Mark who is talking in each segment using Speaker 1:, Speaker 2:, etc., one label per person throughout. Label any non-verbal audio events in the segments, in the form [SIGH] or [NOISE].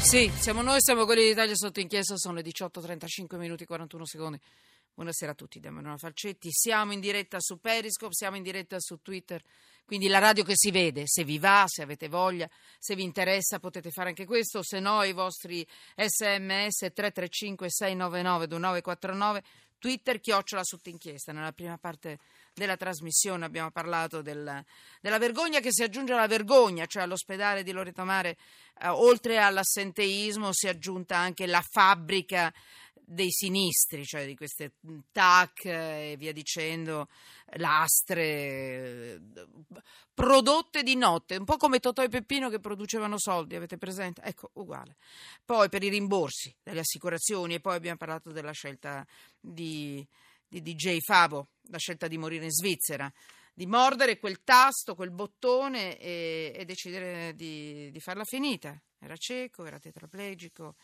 Speaker 1: Sì, siamo noi, siamo quelli d'Italia sotto inchiesta, sono le 18.35 minuti e 41 secondi. Buonasera a tutti da Manuela Falcetti. Siamo in diretta su Periscope, siamo in diretta su Twitter, quindi la radio che si vede, se vi va, se avete voglia, se vi interessa potete fare anche questo, se no i vostri sms 335 699 2949 Twitter chiocciola sotto inchiesta. Nella prima parte della trasmissione abbiamo parlato del, della vergogna che si aggiunge alla vergogna, cioè all'ospedale di Loreto Mare, eh, oltre all'assenteismo si è aggiunta anche la fabbrica dei sinistri, cioè di queste TAC e via dicendo, lastre, prodotte di notte, un po' come Totò e Peppino che producevano soldi, avete presente? Ecco, uguale. Poi per i rimborsi delle assicurazioni e poi abbiamo parlato della scelta di, di DJ Favo, la scelta di morire in Svizzera di mordere quel tasto, quel bottone e, e decidere di, di farla finita. Era cieco, era tetraplegico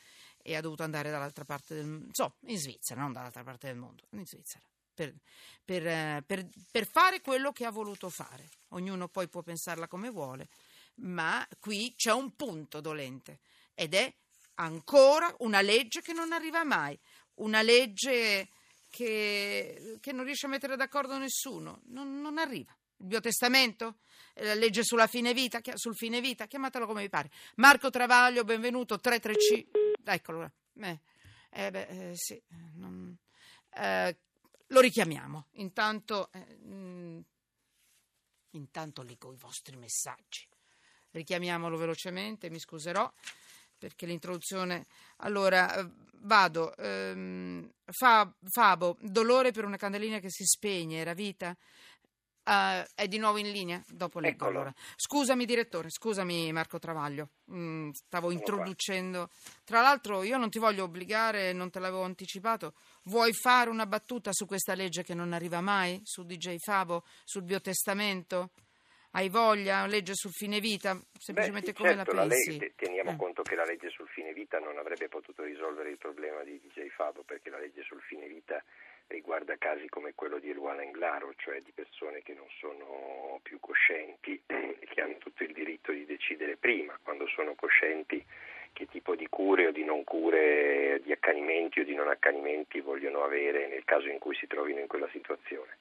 Speaker 1: e ha dovuto andare dall'altra parte del mondo, so, in Svizzera, non dall'altra parte del mondo, in Svizzera, per, per, per, per fare quello che ha voluto fare. Ognuno poi può pensarla come vuole, ma qui c'è un punto dolente ed è ancora una legge che non arriva mai, una legge che, che non riesce a mettere d'accordo nessuno, non, non arriva il biotestamento, la legge sulla fine vita, sul fine vita, chiamatelo come vi pare. Marco Travaglio, benvenuto, 335. Eccolo. Eh, eh, beh, eh, sì, non, eh, lo richiamiamo. Intanto, eh, mm, intanto leggo i vostri messaggi. Richiamiamolo velocemente, mi scuserò perché l'introduzione. Allora, eh, vado. Ehm, Fabo, dolore per una candelina che si spegne, era vita. Uh, è di nuovo in linea? Dopo leggo allora. Scusami direttore, scusami Marco Travaglio, mm, stavo introducendo. Tra l'altro io non ti voglio obbligare, non te l'avevo anticipato. Vuoi fare una battuta su questa legge che non arriva mai? Su DJ Favo, sul biotestamento? Hai voglia? Legge sul fine vita? Semplicemente
Speaker 2: Beh,
Speaker 1: come
Speaker 2: certo,
Speaker 1: la pensi?
Speaker 2: La legge, teniamo
Speaker 1: eh.
Speaker 2: conto che la legge sul fine vita non avrebbe potuto risolvere il problema di DJ Favo perché la legge sul fine vita riguarda casi come quello di Eluana Englaro, cioè di persone che non sono più coscienti e [CLEARS THROAT] che hanno tutto il diritto di decidere prima, quando sono coscienti, che tipo di cure o di non cure, di accanimenti o di non accanimenti vogliono avere nel caso in cui si trovino in quella situazione.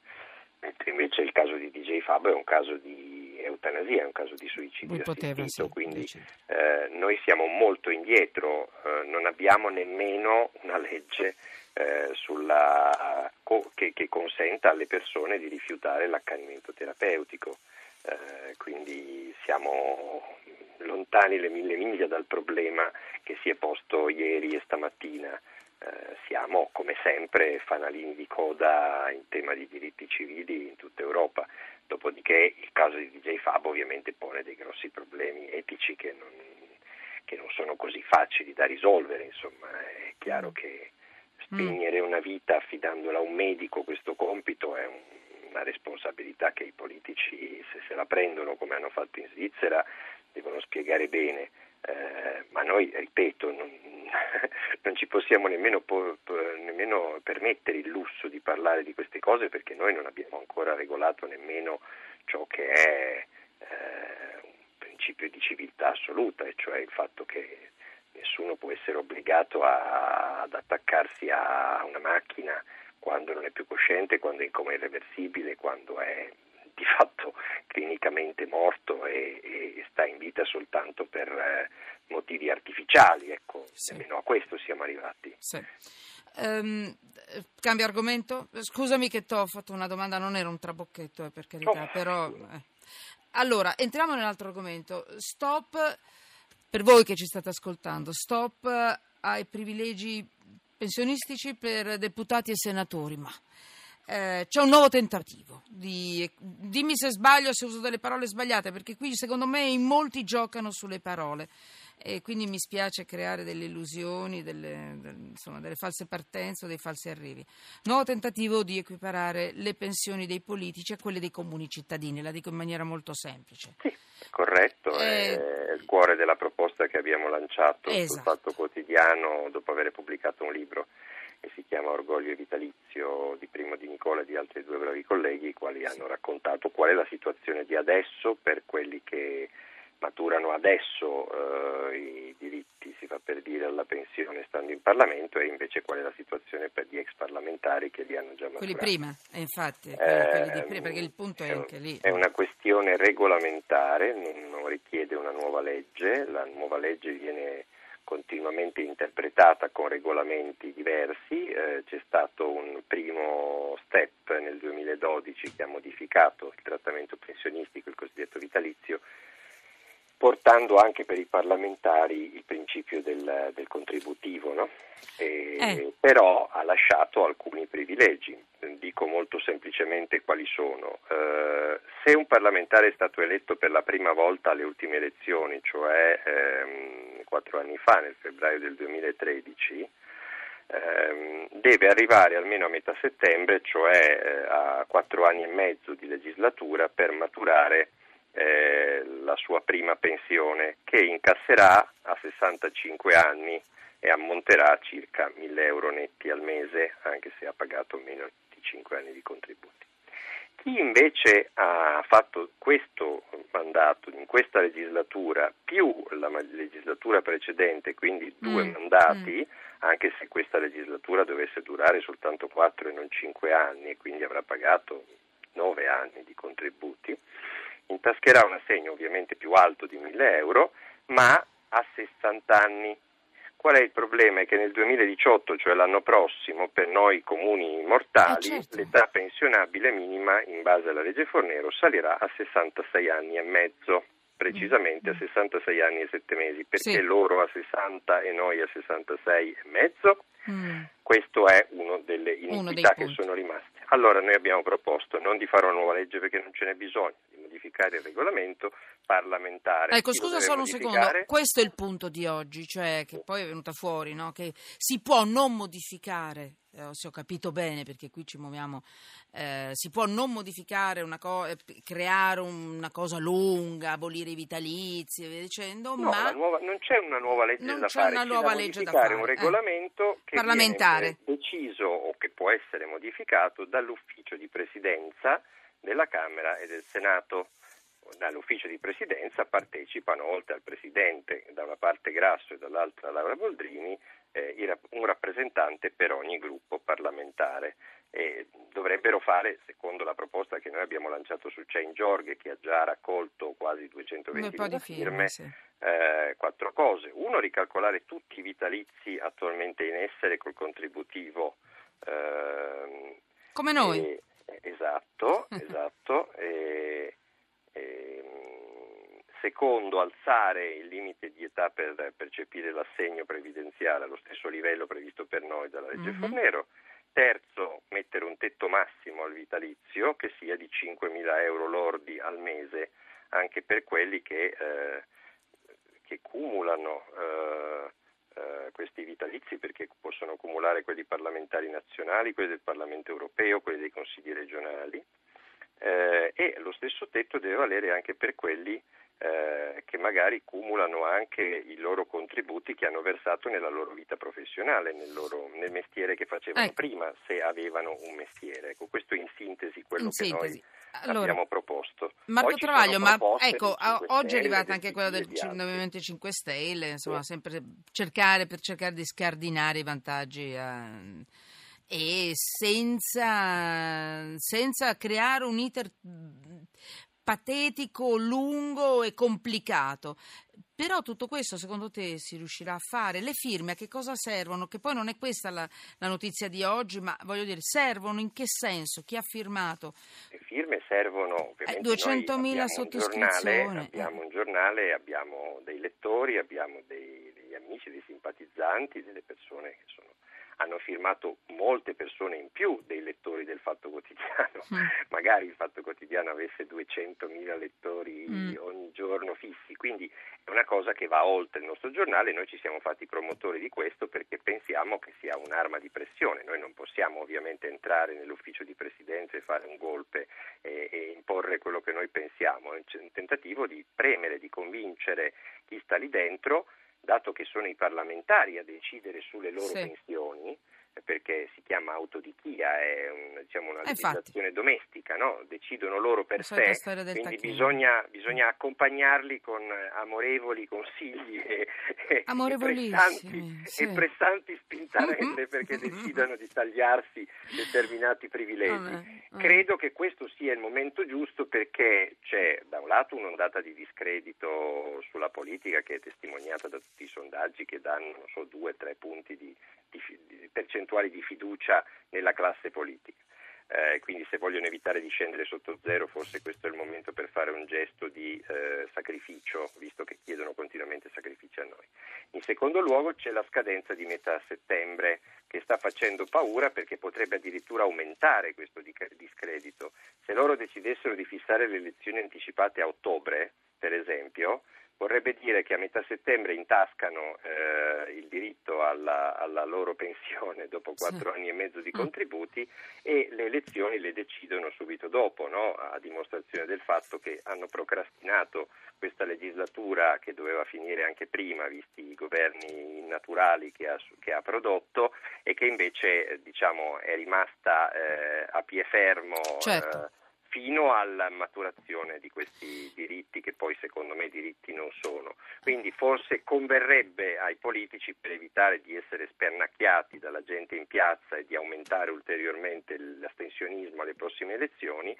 Speaker 2: Mentre invece il caso di DJ Fabio è un caso di eutanasia, è un caso di suicidio
Speaker 1: poteva, sì,
Speaker 2: quindi eh, noi siamo molto indietro, eh, non abbiamo nemmeno una legge eh, sulla, che, che, consenta alle persone di rifiutare l'accanimento terapeutico. Eh, quindi siamo lontani le mille miglia dal problema che si è posto ieri e stamattina. Eh, siamo come sempre fanalini di coda in tema di diritti civili in tutta Europa. Dopodiché il caso di DJ Fab ovviamente pone dei grossi problemi etici che non, che non sono così facili da risolvere. Insomma, è chiaro che spegnere una vita affidandola a un medico, questo compito è un, una responsabilità che i politici, se se la prendono come hanno fatto in Svizzera, devono spiegare bene. Eh, ma noi, ripeto, non, [LAUGHS] non ci possiamo nemmeno, po- nemmeno, permettere il lusso di parlare di queste cose perché noi non abbiamo ancora regolato nemmeno ciò che è eh, un principio di civiltà assoluta, e cioè il fatto che nessuno può essere obbligato a, ad attaccarsi a una macchina quando non è più cosciente, quando è in coma irreversibile, quando è di fatto clinicamente morto e, e sta in vita soltanto per eh, motivi artificiali. Ecco, sì. nemmeno a questo siamo arrivati.
Speaker 1: Sì. Um, cambio argomento? Scusami che ti ho fatto una domanda, non era un trabocchetto, eh, per carità, oh, però... Eh. Allora, entriamo nell'altro argomento. Stop per voi che ci state ascoltando, stop ai privilegi pensionistici per deputati e senatori, ma eh, c'è un nuovo tentativo. Di, dimmi se sbaglio, se uso delle parole sbagliate, perché qui secondo me in molti giocano sulle parole e quindi mi spiace creare delle illusioni, delle, insomma, delle false partenze o dei falsi arrivi. Nuovo tentativo di equiparare le pensioni dei politici a quelle dei comuni cittadini, la dico in maniera molto semplice.
Speaker 2: Sì, corretto, eh, è il cuore della proposta che abbiamo lanciato esatto. sul Fatto Quotidiano dopo aver pubblicato un libro che si chiama Orgoglio e Vitalizio di Primo di Nicola e di altri due bravi colleghi, i quali hanno raccontato qual è la situazione di adesso per quelli che maturano adesso eh, i diritti, si fa per la pensione stando in Parlamento e invece qual è la situazione per gli ex parlamentari che li hanno già maturati.
Speaker 1: Quelli prima, eh, infatti, eh, quelli di prima, perché il punto è,
Speaker 2: è
Speaker 1: anche lì.
Speaker 2: È una questione regolamentare, non richiede una nuova legge, la nuova legge viene continuamente interpretata con regolamenti diversi, eh, c'è stato un primo step nel 2012 che ha modificato il trattamento pensionistico, il cosiddetto vitalizio, portando anche per i parlamentari il principio del, del contributivo, no? e, eh. però ha lasciato alcuni privilegi. Dico molto semplicemente quali sono. Eh, se un parlamentare è stato eletto per la prima volta alle ultime elezioni, cioè ehm, quattro anni fa, nel febbraio del 2013, ehm, deve arrivare almeno a metà settembre, cioè eh, a quattro anni e mezzo di legislatura, per maturare eh, la sua prima pensione che incasserà a 65 anni e ammonterà circa 1000 euro netti al mese anche se ha pagato meno di 5 anni di contributi. Chi invece ha fatto questo mandato in questa legislatura più la legislatura precedente, quindi due mm, mandati, mm. anche se questa legislatura dovesse durare soltanto 4 e non 5 anni e quindi avrà pagato 9 anni di contributi, intascherà un assegno ovviamente più alto di 1000 euro, ma a 60 anni. Qual è il problema? È che nel 2018, cioè l'anno prossimo, per noi comuni mortali, eh certo. l'età pensionabile minima in base alla legge Fornero salirà a 66 anni e mezzo, precisamente mm. a 66 anni e 7 mesi, perché sì. loro a 60 e noi a 66 e mezzo. Mm. Questo è uno delle iniquità uno che sono rimaste. Allora noi abbiamo proposto non di fare una nuova legge perché non ce n'è bisogno, modificare il regolamento parlamentare.
Speaker 1: Ecco, scusa solo un secondo, questo è il punto di oggi, cioè che poi è venuta fuori, no? che si può non modificare, eh, se ho capito bene, perché qui ci muoviamo, eh, si può non modificare una cosa, eh, creare una cosa lunga, abolire i vitalizi e via dicendo,
Speaker 2: no,
Speaker 1: ma
Speaker 2: nuova, non c'è una nuova legge
Speaker 1: non
Speaker 2: da
Speaker 1: c'è
Speaker 2: fare,
Speaker 1: una nuova legge
Speaker 2: da
Speaker 1: fare,
Speaker 2: un regolamento
Speaker 1: eh. che parlamentare
Speaker 2: deciso o che può essere modificato dall'ufficio di presidenza della Camera e del Senato. Dall'ufficio di presidenza partecipano, oltre al Presidente, da una parte Grasso e dall'altra Laura Boldrini, eh, un rappresentante per ogni gruppo parlamentare. E dovrebbero fare, secondo la proposta che noi abbiamo lanciato su Change.org, che ha già raccolto quasi 220 firme, firme sì. eh, quattro cose. Uno, ricalcolare tutti i vitalizi attualmente in essere col contributivo.
Speaker 1: Eh, Come noi. E,
Speaker 2: Esatto, [LAUGHS] esatto. E, e, secondo, alzare il limite di età per percepire l'assegno previdenziale allo stesso livello previsto per noi dalla legge mm-hmm. Fornero. Terzo, mettere un tetto massimo al vitalizio che sia di 5.000 euro lordi al mese anche per quelli che, eh, che cumulano eh, eh, questi vitalizi perché possono accumulare quelli parlamentari nazionali, quelli del Parlamento europeo, quelli dei consigli regionali eh, e lo stesso tetto deve valere anche per quelli eh, che magari cumulano anche i loro contributi che hanno versato nella loro vita professionale, nel, loro, nel mestiere che facevano ecco. prima, se avevano un mestiere. Ecco, questo in sintesi quello in che sintesi. noi allora, abbiamo proposto.
Speaker 1: Marco Travaglio, ma ecco, oggi è arrivata anche quella del Movimento 5 Stelle, insomma, sì. sempre cercare per cercare di scardinare i vantaggi. Eh, e senza, senza creare un iter patetico, lungo e complicato. Però tutto questo secondo te si riuscirà a fare? Le firme a che cosa servono? Che poi non è questa la, la notizia di oggi, ma voglio dire, servono in che senso? Chi ha firmato?
Speaker 2: Le firme servono ovviamente. Eh,
Speaker 1: 200.000 sottoscrizioni.
Speaker 2: Abbiamo un giornale, abbiamo dei lettori, abbiamo dei, degli amici, dei simpatizzanti, delle persone che sono hanno firmato molte persone in più dei lettori del Fatto Quotidiano. Mm. Magari il Fatto Quotidiano avesse 200.000 lettori mm. ogni giorno fissi, quindi è una cosa che va oltre il nostro giornale. Noi ci siamo fatti promotori di questo perché pensiamo che sia un'arma di pressione. Noi non possiamo ovviamente entrare nell'ufficio di presidenza e fare un golpe e, e imporre quello che noi pensiamo. È un tentativo di premere, di convincere chi sta lì dentro dato che sono i parlamentari a decidere sulle loro sì. pensioni, perché si chiama autodichia, è un, diciamo, una
Speaker 1: Eh,
Speaker 2: legislazione domestica, no? decidono loro per sé, quindi bisogna, bisogna accompagnarli con amorevoli consigli e, e pressanti,
Speaker 1: sì.
Speaker 2: e pressanti spintarelle
Speaker 1: Mhm.
Speaker 2: perché [LAUGHS] decidano di tagliarsi determinati privilegi.
Speaker 1: Eh.
Speaker 2: Credo che questo sia il momento giusto perché c'è da un lato un'ondata di discredito sulla politica che è testimoniata da tutti i sondaggi che danno non so, due o tre punti di, di percentuali di fiducia nella classe politica. Eh, quindi se vogliono evitare di scendere sotto zero forse questo è il momento per fare un gesto di eh, sacrificio, visto che chiedono continuamente sacrifici a noi. In secondo luogo c'è la scadenza di metà settembre che sta facendo paura perché potrebbe addirittura aumentare questo di- discredito. Se loro decidessero di fissare le elezioni anticipate a ottobre, per esempio, vorrebbe dire che a metà settembre intascano eh, il diritto alla, alla loro pensione dopo
Speaker 1: Sì.
Speaker 2: quattro anni e mezzo di
Speaker 1: Mm.
Speaker 2: contributi e le elezioni le decidono subito dopo, no? a dimostrazione del fatto che hanno procrastinato questa legislatura che doveva finire anche prima, visti i governi naturali che ha, che ha prodotto e che invece eh, diciamo, è rimasta eh, a pie fermo.
Speaker 1: Certo.
Speaker 2: eh, fino alla maturazione di questi diritti che poi secondo me diritti non sono. Quindi forse converrebbe ai politici per evitare di essere spernacchiati dalla gente in piazza e di aumentare ulteriormente l'astensionismo alle prossime elezioni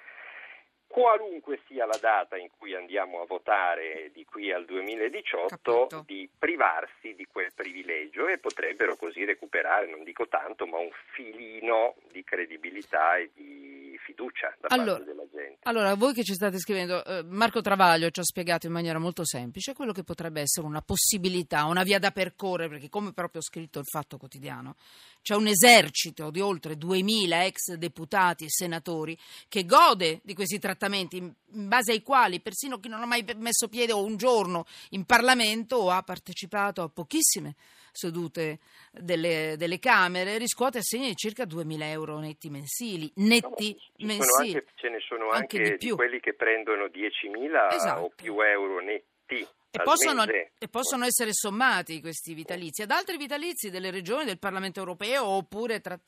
Speaker 2: qualunque sia la data in cui andiamo a votare di qui al 2018,
Speaker 1: Capito.
Speaker 2: di privarsi di quel privilegio e potrebbero così recuperare, non dico tanto, ma un filino di credibilità e di fiducia da
Speaker 1: Allora,
Speaker 2: parte della gente.
Speaker 1: Allora, voi che ci state scrivendo, eh, Marco Travaglio ci ha spiegato in maniera molto semplice quello che potrebbe essere una possibilità, una via da percorrere, perché come proprio ho scritto il Fatto Quotidiano, c'è un esercito di oltre 2000 ex deputati e senatori che gode di questi trattamenti in base ai quali persino chi non ha mai messo piede o un giorno in Parlamento ha partecipato a pochissime sedute delle, delle Camere riscuote assegni di circa 2.000 euro netti mensili, netti
Speaker 2: sono
Speaker 1: mensili.
Speaker 2: anche- ce ne sono
Speaker 1: Anche
Speaker 2: anche,
Speaker 1: di più.
Speaker 2: quelli che prendono 10.000
Speaker 1: Esatto.
Speaker 2: o più euro netti.
Speaker 1: E possono, e possono essere sommati questi vitalizi ad altri vitalizi delle regioni del Parlamento europeo oppure tra-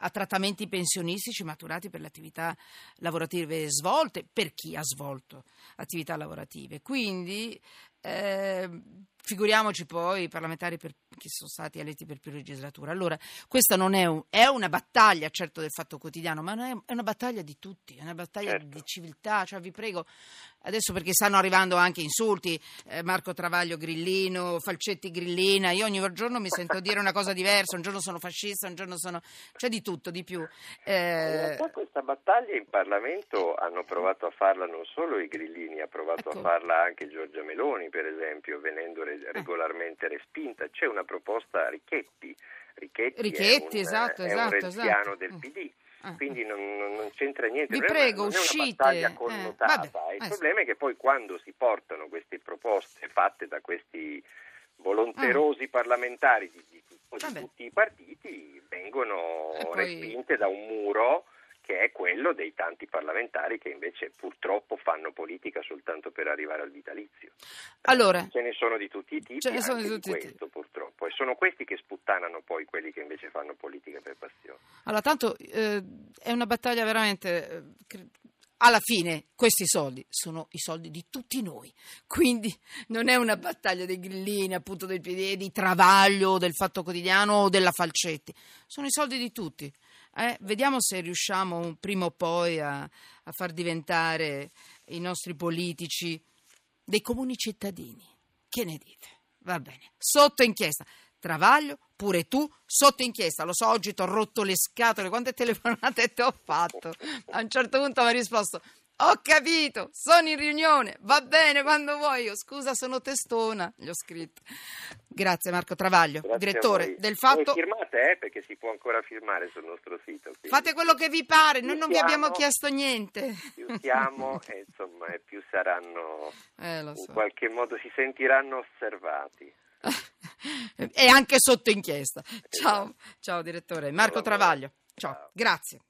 Speaker 1: a trattamenti pensionistici maturati per le attività lavorative svolte, per chi ha svolto attività lavorative. Quindi eh, figuriamoci poi i parlamentari per- che sono stati eletti per più legislature. Allora, questa non è, un- è una battaglia, certo, del fatto quotidiano, ma è, è una battaglia di tutti, è una battaglia
Speaker 2: Certo.
Speaker 1: di civiltà. Cioè, vi prego, adesso perché stanno arrivando anche insulti, eh, Marco Travaglio Grillino, Falcetti Grillina, io ogni giorno mi sento dire una cosa diversa, un giorno sono fascista, un giorno sono... c'è di tutto, di più.
Speaker 2: In
Speaker 1: Eh,
Speaker 2: realtà questa battaglia in Parlamento hanno provato a farla non solo i grillini, ha provato
Speaker 1: Ecco.
Speaker 2: a farla anche Giorgia Meloni, per esempio, venendo regolarmente respinta. C'è una proposta Richetti. Richetti,
Speaker 1: Richetti,
Speaker 2: è un,
Speaker 1: esatto,
Speaker 2: è un
Speaker 1: esatto,
Speaker 2: renziano
Speaker 1: esatto.
Speaker 2: del
Speaker 1: Mm.
Speaker 2: PD.
Speaker 1: ah.
Speaker 2: Quindi non, non- c'entra niente,
Speaker 1: Vi prego, uscite.
Speaker 2: battaglia
Speaker 1: Eh,
Speaker 2: connotata.
Speaker 1: vabbè,
Speaker 2: Il
Speaker 1: eh,
Speaker 2: problema è che poi quando si portano queste proposte fatte da questi volonterosi parlamentari di, di- di
Speaker 1: Ah. Vabbè.
Speaker 2: tutti i partiti vengono
Speaker 1: poi-
Speaker 2: respinte da un muro che è quello dei tanti parlamentari che invece purtroppo fanno politica soltanto per arrivare al vitalizio.
Speaker 1: Allora,
Speaker 2: Ce ne sono di tutti i tipi,
Speaker 1: Ce ne sono di tutti i
Speaker 2: questo purtroppo, e sono questi che sputtanano poi quelli che invece fanno politica per passione.
Speaker 1: allora tanto eh, è una battaglia veramente... eh, alla fine questi soldi sono i soldi di tutti noi, quindi non è una battaglia dei grillini, appunto del PD, di Travaglio, del Fatto Quotidiano o della Falcetti, sono i soldi di tutti. Eh, vediamo se riusciamo prima o poi a, a far diventare i nostri politici dei comuni cittadini. Che ne dite? Va bene. Sotto inchiesta. Travaglio, pure tu, sotto inchiesta. Lo so, oggi ti ho rotto le scatole. Quante telefonate [LAUGHS] ti ho fatto? A un certo punto mi ha risposto. Ho capito, sono in riunione, va bene quando vuoi. Io, Scusa, sono testona, gli ho scritto. Grazie Marco Travaglio,
Speaker 2: Grazie
Speaker 1: direttore del Fatto.
Speaker 2: Voi firmate, eh, perché si può ancora firmare sul nostro sito. quindi
Speaker 1: Fate quello che vi pare, noi non vi abbiamo chiesto niente.
Speaker 2: Più siamo [LAUGHS] e insomma, e più saranno,
Speaker 1: Eh, lo
Speaker 2: in
Speaker 1: so.
Speaker 2: qualche modo si sentiranno osservati. [LAUGHS]
Speaker 1: e anche sotto inchiesta. Ciao, ciao direttore. Marco. Travaglio.
Speaker 2: Ciao.
Speaker 1: grazie.